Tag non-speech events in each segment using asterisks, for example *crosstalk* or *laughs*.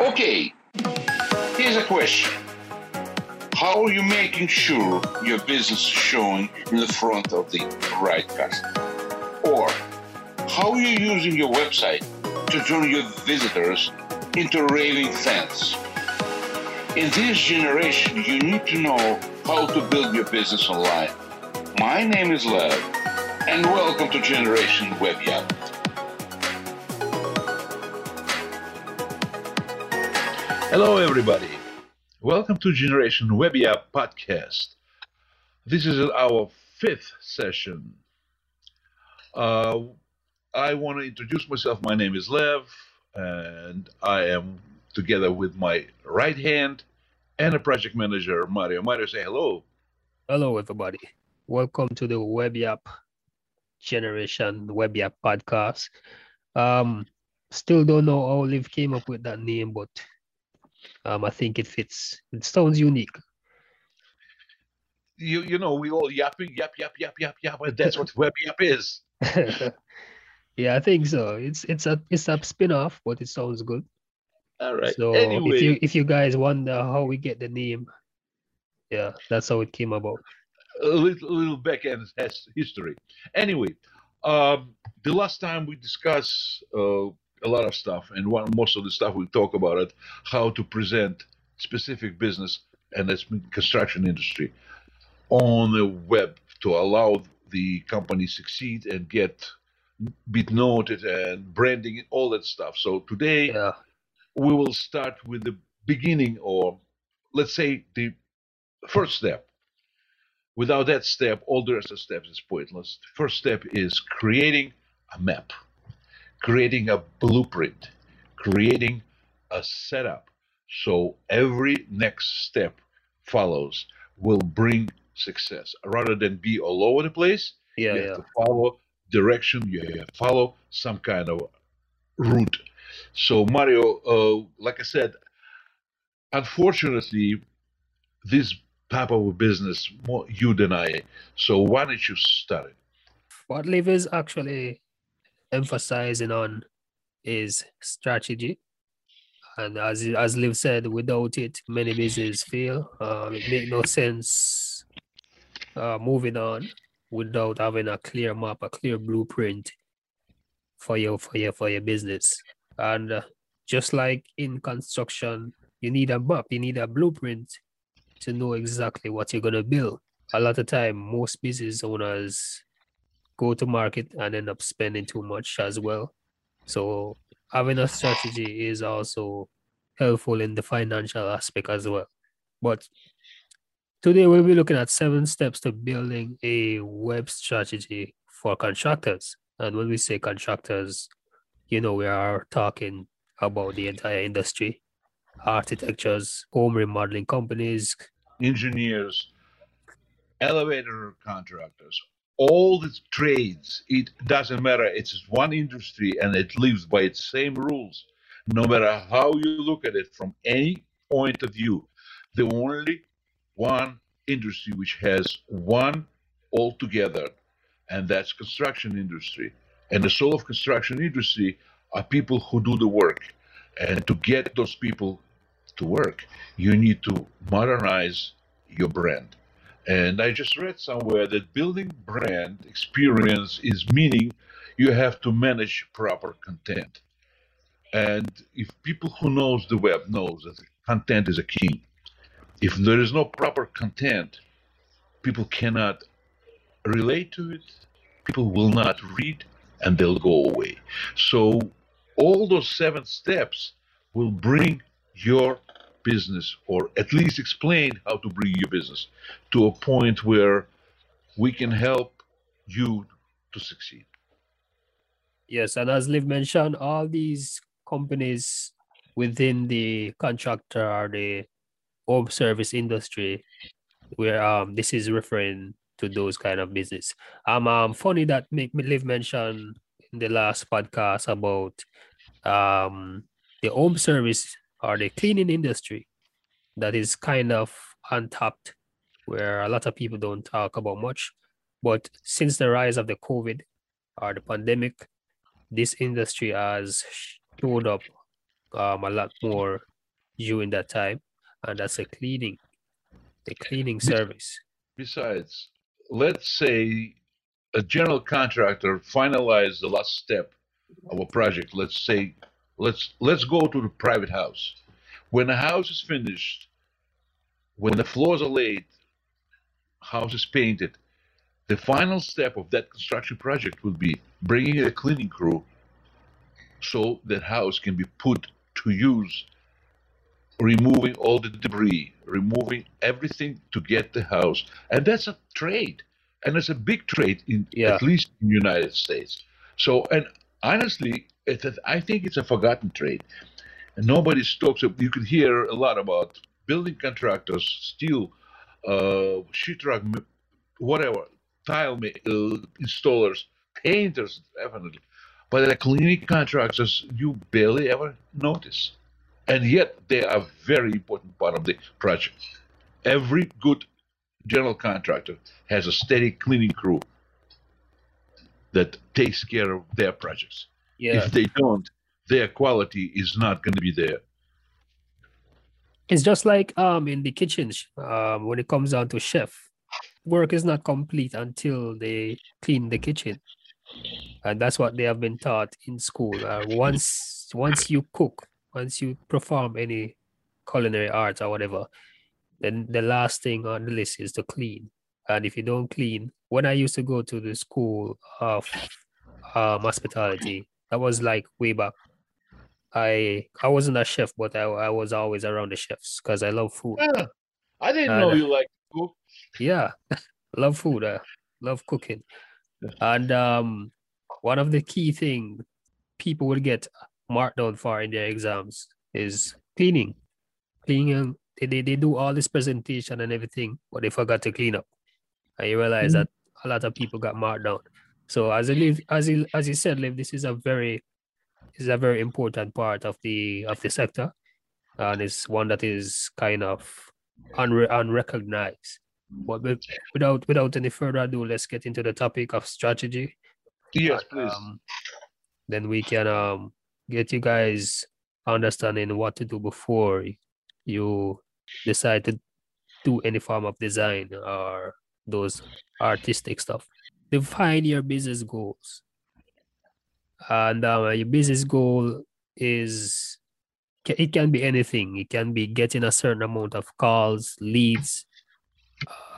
Okay, here's a question. How are you making sure your business is showing in the front of the right customer? Or how are you using your website to turn your visitors into raving fans? In this generation, you need to know how to build your business online. My name is Lev, and welcome to Generation Web Yap. Hello, everybody. Welcome to Generation Web Yap podcast. This is our fifth session. Uh, I want to introduce myself. My name is Lev, and I am together with my right hand and a project manager, Mario. Mario, say hello. Hello, everybody. Welcome to the Web Yap Generation Web Yap podcast. Um, still don't know how Liv came up with that name, but um, I think it fits. It sounds unique. You you know we all yapping yap yap yap yap yap. And that's what *laughs* web yap is. *laughs* yeah, I think so. It's it's a it's a spin-off, but it sounds good. All right. So anyway, if you if you guys wonder how we get the name, yeah, that's how it came about. a little, little back end has history. Anyway, um, the last time we discussed uh, a lot of stuff, and one most of the stuff we talk about it, how to present specific business, and that's construction industry, on the web to allow the company succeed and get be noted and branding and all that stuff. So today Yeah, we will start with the beginning, or let's say the first step. Without that step, all the rest of the steps is pointless. The first step is creating a map, creating a blueprint, creating a setup. So every next step follows will bring success rather than be all over the place. yeah, you yeah. have to follow direction. You have to follow some kind of route. So Mario, uh, like I said, unfortunately, this type of business more you than I. So why don't you start it? What Liv is actually emphasizing on is strategy. And as as Liv said, without it, many businesses fail. Um, it make no sense uh, moving on without having a clear map, a clear blueprint for your for your for your business. And uh, just like in construction, you need a map, you need a blueprint to know exactly what you're gonna build. A lot of time, most business owners go to market and end up spending too much as well. So having a strategy is also helpful in the financial aspect as well. But today we'll be looking at seven steps to building a web strategy for contractors. And when we say contractors, you know, we are talking about the entire industry, architectures, home remodeling companies, Engineers, elevator contractors, all the trades. It doesn't matter. It's one industry and it lives by its same rules. No matter how you look at it from any point of view, the only one industry which has one altogether, and that's construction industry. And the soul of construction industry are people who do the work. And to get those people to work, you need to modernize your brand. And I just read somewhere that building brand experience is meaning you have to manage proper content. And if people who knows the web knows that content is a key, if there is no proper content, people cannot relate to it, people will not read, and they'll go away. So all those seven steps will bring your business, or at least explain how to bring your business to a point where we can help you to succeed. Yes, and as Liv mentioned, all these companies within the contractor or the home service industry, where um this is referring to those kind of business. Um, um funny that Liv mentioned in the last podcast about um the home service or the cleaning industry that is kind of untapped, where a lot of people don't talk about much. But since the rise of the COVID or the pandemic, this industry has showed up um, a lot more during that time, and that's a cleaning, the cleaning service. Besides, let's say a general contractor finalized the last step of a project. Let's say, let's let's go to the private house. When the house is finished, when the floors are laid, house is painted, the final step of that construction project will be bringing a cleaning crew so that house can be put to use removing all the debris removing everything to get the house and that's a trade and it's a big trade in Yeah. at least in the united states so and honestly it, i think it's a forgotten trade. And nobody talks you can hear a lot about building contractors steel uh sheetrock whatever tile uh, installers painters definitely. But the cleaning contractors you barely ever notice. And yet they are very important part of the project. Every good general contractor has a steady cleaning crew that takes care of their projects Yeah, if they don't their quality is not going to be there it's just like um in the kitchens. Um, when it comes down to chef, work is not complete until they clean the kitchen, and that's what they have been taught in school. Uh, once once you cook, once you perform any culinary arts or whatever, then the last thing on the list is to clean. And if you don't clean, when I used to go to the school of um, hospitality, that was like way back. I I wasn't a chef, but I, I was always around the chefs because I love food. Yeah. i didn't Uh, know you like cook Yeah, *laughs* love food. Uh, love cooking. And um, one of the key thing people will get marked down for in their exams is cleaning. Cleaning. They, they, they do all this presentation and everything, but they forgot to clean up. And you realize Mhm. that a lot of people got marked down. So as I as you as you said, Liv, this is a very is a very important part of the of the sector, and it's one that is kind of unre- unrecognized. But without without any further ado, let's get into the topic of strategy. yes and, please Um, then we can um get you guys understanding what to do before you decide to do any form of design or those artistic stuff. Define your business goals. And um, your business goal is it can be anything. It can be getting a certain amount of calls, leads,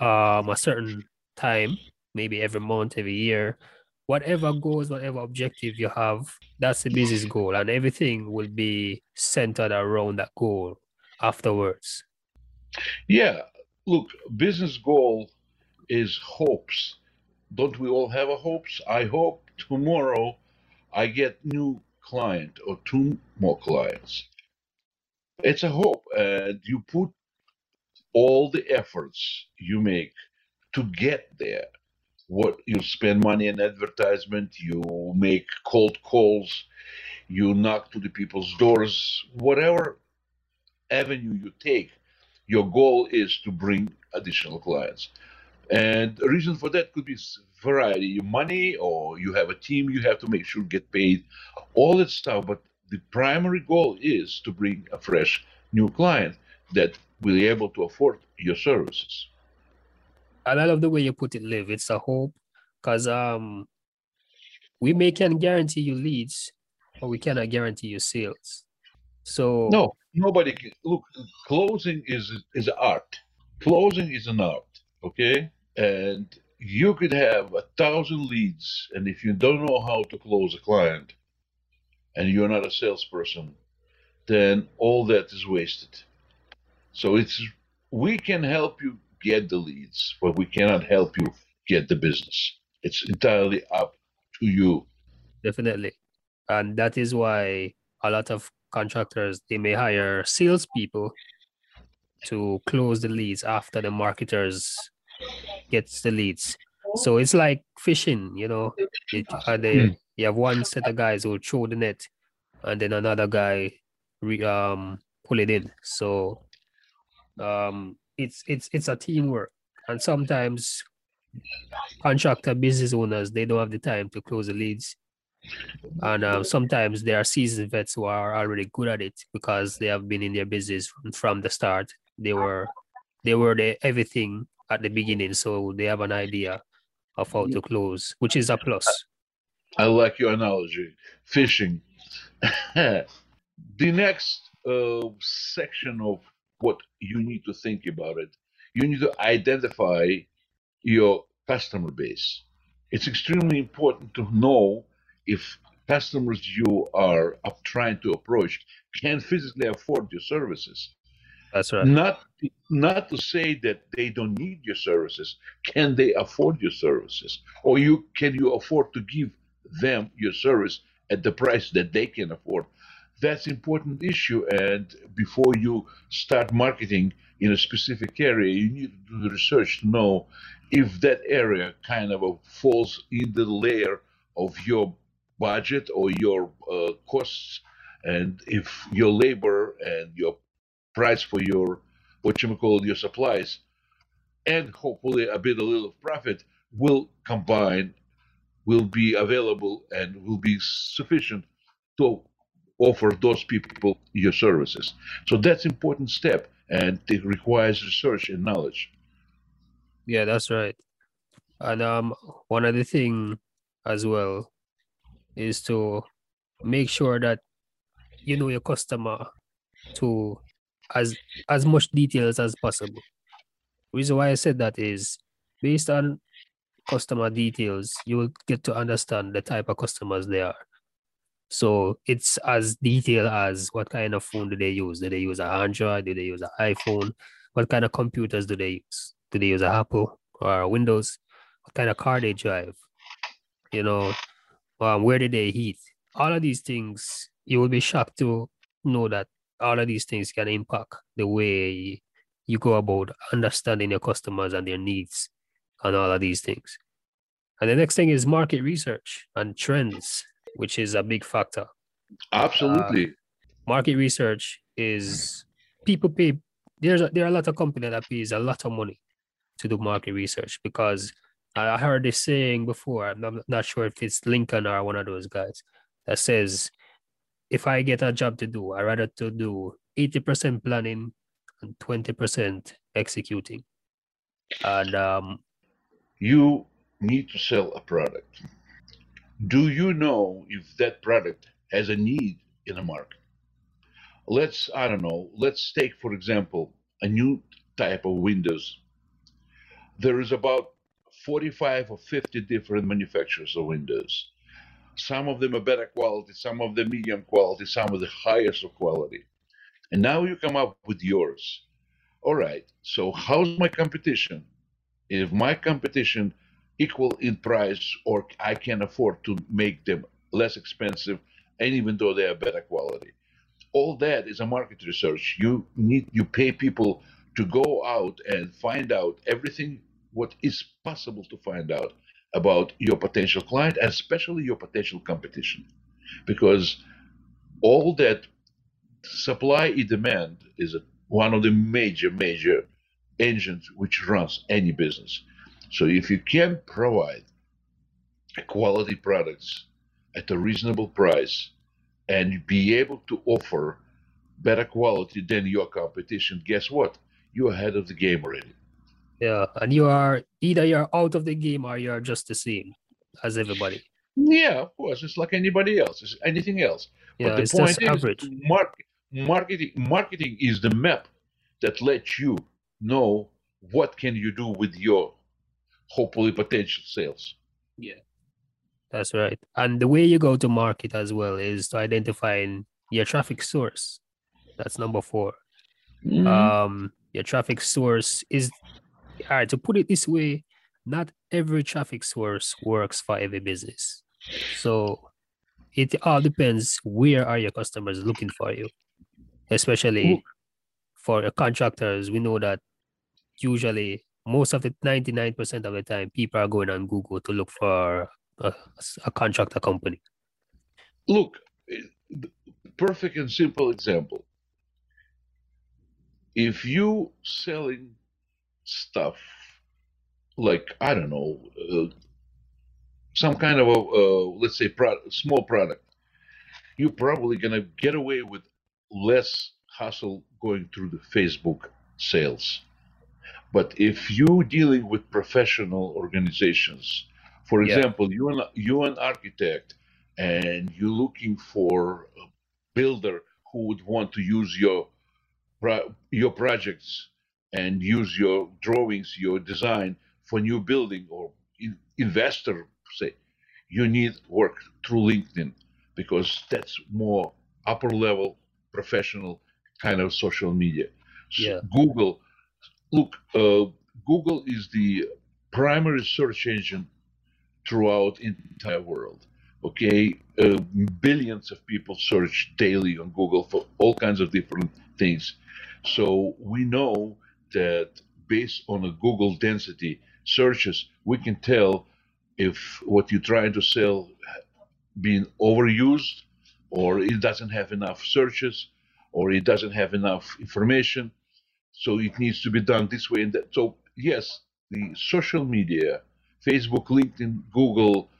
um, a certain time, maybe every month, every year, whatever goals, whatever objective you have, that's the business goal, and everything will be centered around that goal afterwards. Yeah, look, business goal is hopes. Don't we all have hopes? I hope tomorrow I get new client or two more clients. It's a hope, and you put all the efforts you make to get there. What you spend money in advertisement, you make cold calls, you knock to the people's doors, whatever avenue you take your goal is to bring additional clients and the reason for that could be variety. Money or you have a team you have to make sure get paid all that stuff. But the primary goal is to bring a fresh new client that will be able to afford your services. And I love the way you put it, Liv. It's a hope, because um, we may can guarantee you leads, but we cannot guarantee you sales. So no nobody can look closing is is art. Closing is an art okay and you could have a thousand leads and if you don't know how to close a client and you're not a salesperson then all that is wasted. So it's we can help you get the leads but we cannot help you get the business. It's entirely up to you. Definitely, and that is why a lot of contractors they may hire salespeople to close the leads after the marketers gets the leads. So it's like fishing, you know. It, uh, they, Hmm. You have one set of guys who throw the net, and then another guy re, um pull it in. So um it's it's it's a teamwork, and sometimes contractor business owners they don't have the time to close the leads, And uh, sometimes there are seasoned vets who are already good at it because they have been in their business from, from the start. They were they were the everything at the beginning, so they have an idea of how to close, which is a plus. I like your analogy. Fishing. *laughs* the next uh, section of what you need to think about it, you need to identify your customer base. It's extremely important to know if customers you are trying to approach can physically afford your services. That's right. Not not to say that they don't need your services. Can they afford your services, or you can you afford to give them your service at the price that they can afford? That's important issue. And before you start marketing in a specific area, you need to do the research to know if that area kind of falls in the layer of your budget or your uh, costs, and if your labor and your price for your what you call your supplies, and hopefully a bit a little of profit will combine, will be available and will be sufficient to offer those people your services. So that's important step, and it requires research and knowledge. Yeah, that's right. And um, one other thing as well is to make sure that you know your customer to as as much details as possible. Reason why I said that is based on customer details, you will get to understand the type of customers they are. So it's as detailed as what kind of phone do they use? Do they use an Android? Do they use an iPhone? What kind of computers do they use? Do they use an Apple or Windows? What kind of car they drive? You know, um, where did they heat? All of these things, you will be shocked to know that all of these things can impact the way you go about understanding your customers and their needs and all of these things. And the next thing is market research and trends, which is a big factor. Absolutely. Uh, market research is people pay there's a, there are a lot of companies that pays a lot of money to do market research because I heard this saying before. I'm not sure if it's Lincoln or one of those guys that says if I get a job to do, I rather to do 80% planning and 20% executing. And um, you need to sell a product. Do you know if that product has a need in the market? Let's, I don't know, let's take, for example, a new type of windows. There is about 45 or 50 different manufacturers of windows some of them are better quality, some of them medium quality, some of the highest of quality. And now you come up with yours. All right, so how's my competition? If my competition equal in price or I can afford to make them less expensive and even though they are better quality. All that is a market research. You need you pay people to go out and find out everything what is possible to find out about your potential client, and especially your potential competition. Because all that supply and demand is one of the major, major engines which runs any business. So if you can provide quality products at a reasonable price and be able to offer better quality than your competition, guess what? You're ahead of the game already. Yeah, and you are either you're out of the game or you're just the same as everybody. Yeah, of course, it's like anybody else. It's anything else. Yeah, but the it's point just is, average. Market, marketing, marketing is the map that lets you know what can you do with your hopefully potential sales. Yeah, that's right. And the way you go to market as well is to identifying your traffic source. That's number 4 mm-hmm. Um, your traffic source is all right, to put it this way, not every traffic source works for every business. So it all depends where are your customers looking for you, especially Ooh. for contractors. We know that usually most of the 99% of the time people are going on Google to look for a, a contractor company. Look, perfect and simple example. If you selling stuff like I don't know, uh, some kind of a uh, let's say pro- small product, you're probably gonna get away with less hassle going through the Facebook sales. But if you're dealing with professional organizations, for Yeah. example, you're an, you're an architect and you're looking for a builder who would want to use your your projects and use your drawings, your design for new building or in, investor say, you need work through LinkedIn because that's more upper level professional kind of social media. So Yeah. Google, look, uh, Google is the primary search engine throughout entire world. Okay, uh, billions of people search daily on Google for all kinds of different things. So we know that based on a Google density searches, we can tell if what you're trying to sell being overused or it doesn't have enough searches or it doesn't have enough information. So it needs to be done this way and that. So yes the social media facebook linkedin google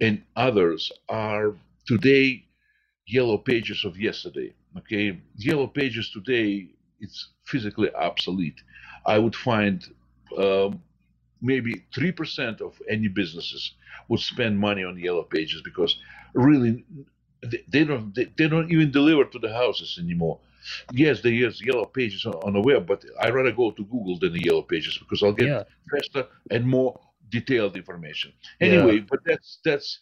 and others are today yellow pages of yesterday okay? Yellow pages today it's physically obsolete. I would find um, maybe 3% of any businesses would spend money on yellow pages because really they, they don't they, they don't even deliver to the houses anymore. Yes there is yellow pages on, on the web but i rather go to google than the yellow pages because i'll get Yeah. faster and more detailed information. Yeah. anyway but that's that's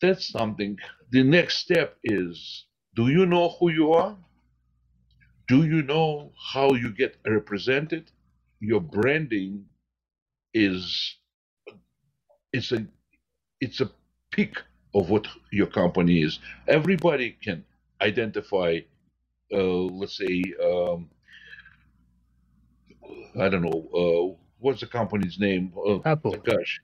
that's something. The next step is do you know who you are do you know how you get represented your branding is it's a it's a peak of what your company is everybody can identify uh, let's say um, i don't know uh, what's the company's name oh, Apple. gosh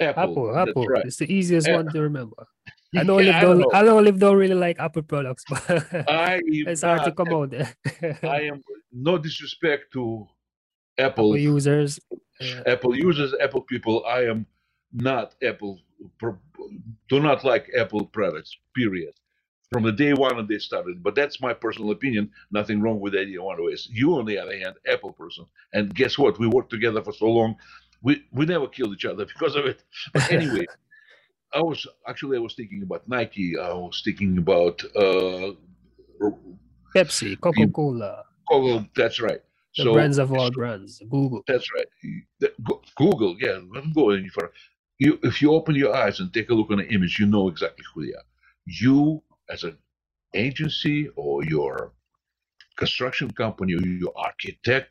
apple, Apple, Apple. right It's the easiest Yeah. one to remember. I *laughs* know I don't know. I know don't really like Apple products, *laughs* but I it's hard to come out there. *laughs* I am no disrespect to Apple Apple users. Yeah. Apple users, Apple people. I am not Apple. Do not like Apple products. Period. From the day one they started, but that's my personal opinion. Nothing wrong with any one of us. You, on the other hand, Apple person, and guess what? We worked together for so long. We we never killed each other because of it. But anyway, I was actually I was thinking about Nike. I was thinking about uh, Pepsi, Coca Cola, Google. That's right. the brands of all brands. Google. That's right. Google, yeah, don't go any further. You, if you open your eyes and take a look on the image, you know exactly who they are. You, as an agency or your construction company or your architect,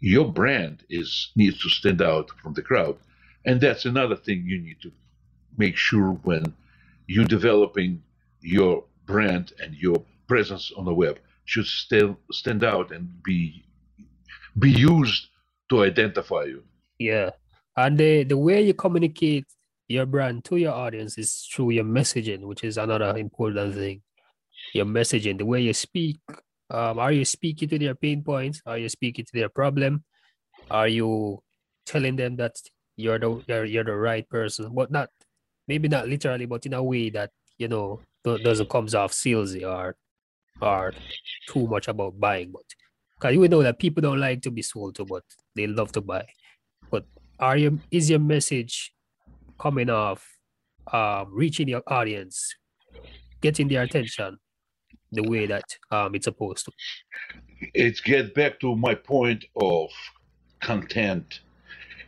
your brand is needs to stand out from the crowd, and that's another thing you need to make sure when you're developing your brand and your presence on the web should still stand out and be be used to identify you. Yeah. And the, the way you communicate your brand to your audience is through your messaging, which is another important thing. Your messaging, the way you speak. Um, are you speaking to their pain points? Are you speaking to their problem? Are you telling them that you're the you're, you're the right person? But not maybe not literally, but in a way that you know doesn't comes off salesy or or too much about buying. But because you know that people don't like to be sold to, but they love to buy. But are your is your message coming off, um, reaching your audience, getting their attention the way that um it's supposed to? It get back to my point of content.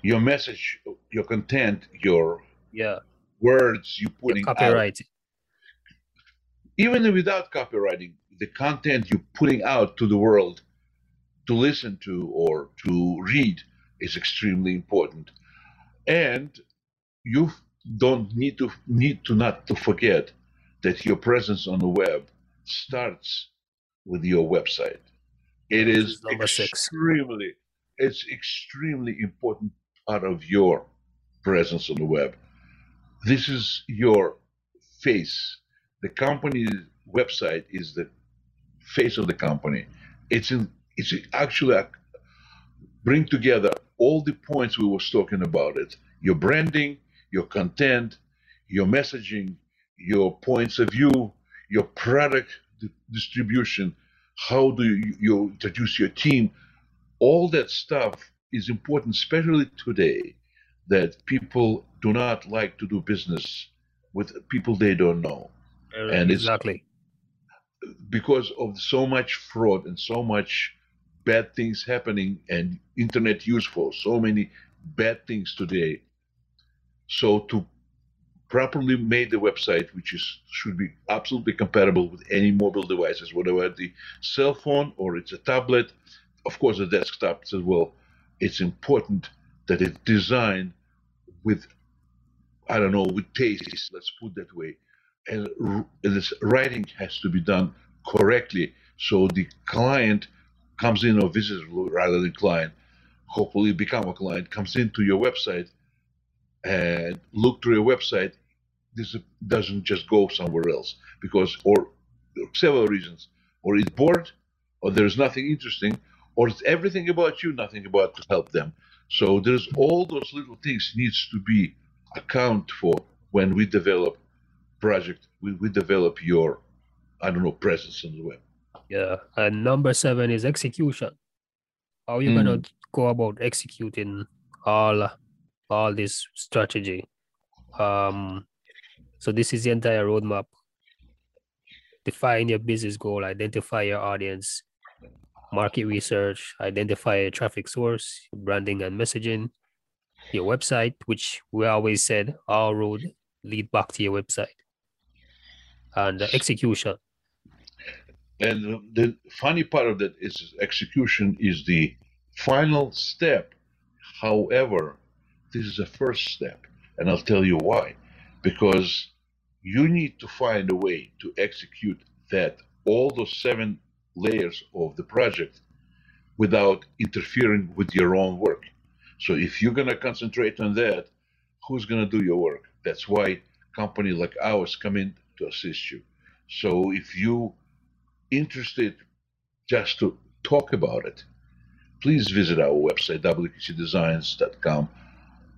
Your message, your content, your Yeah, words you putting out, copyright. even without copywriting, the content you're putting out to the world to listen to or to read is extremely important. And you don't need to need to not to forget that your presence on the web starts with your website. It is is is six. extremely it's extremely important part of your presence on the web. This is your face. The company's website is the face of the company. It's in it's actually a, bring together all the points we was talking about it. Your branding, your content, your messaging, your points of view, your product distribution, how do you, you introduce your team, all that stuff is important, especially today, that people do not like to do business with people they don't know. Uh, and exactly because of so much fraud and so much bad things happening and internet use for so many bad things today. So to properly made the website, which is should be absolutely compatible with any mobile devices, whether the cell phone or it's a tablet, of course the desktop as well. It's important that it's designed with, I don't know, with taste. Let's put that way, and this writing has to be done correctly, so the client comes in or visits rather than client, hopefully become a client, comes into your website and look through your website, this doesn't just go somewhere else because, or several reasons, or it's bored, or there's nothing interesting, or it's everything about you, nothing about to help them. So there's all those little things needs to be account for when we develop project, we, we develop your, I don't know, presence on the web. Yeah, and number seven is execution. How you mm. gonna go about executing all all this strategy? Um, so this is the entire roadmap. Define your business goal, identify your audience, market research, identify a traffic source, branding and messaging, your website, which we always said all road lead back to your website, and execution. And the funny part of that is execution is the final step. However, this is a first step, and I'll tell you why. Because you need to find a way to execute that all those seven layers of the project without interfering with your own work. So if you're going to concentrate on that, who's going to do your work? That's why company like ours come in to assist you. So if you interested just to talk about it, please visit our website, wkcdesigns.com,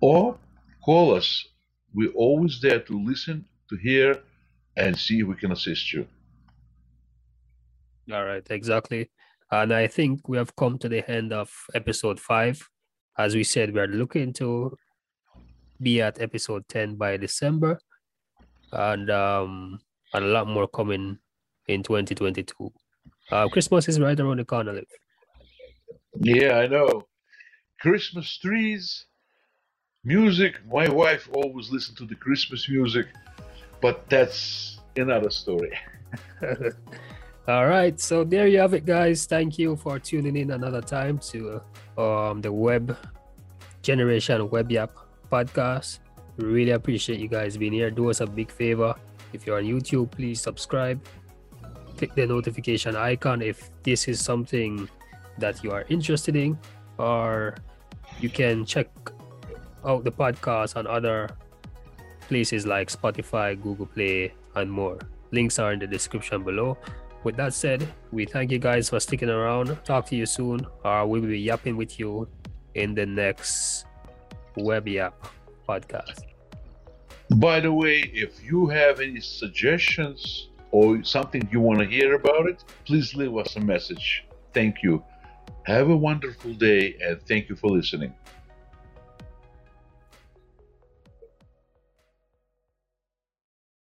or call us. We're always there to listen, to hear, and see if we can assist you. All right, exactly. And I think we have come to the end of episode five. As we said, we're looking to be at episode 10 by December. And um, and a lot more coming in 2022. Uh, Christmas is right around the corner. Liv. Yeah, I know. Christmas trees, music. My wife always listened to the Christmas music, but that's another story. *laughs* All right, so there you have it, guys. Thank you for tuning in another time to um, the Web Generation Web Yap podcast. Really appreciate you guys being here. Do us a big favor. If you're on YouTube, please subscribe click the notification icon if this is something that you are interested in, or you can check out the podcast on other places like Spotify, Google Play, and more. Links are in the description below. With that said, we thank you guys for sticking around. Talk to you soon, or we'll be yapping with you in the next Web Yap podcast. By the way, if you have any suggestions or something you want to hear about it, please leave us a message. Thank you. Have a wonderful day and thank you for listening.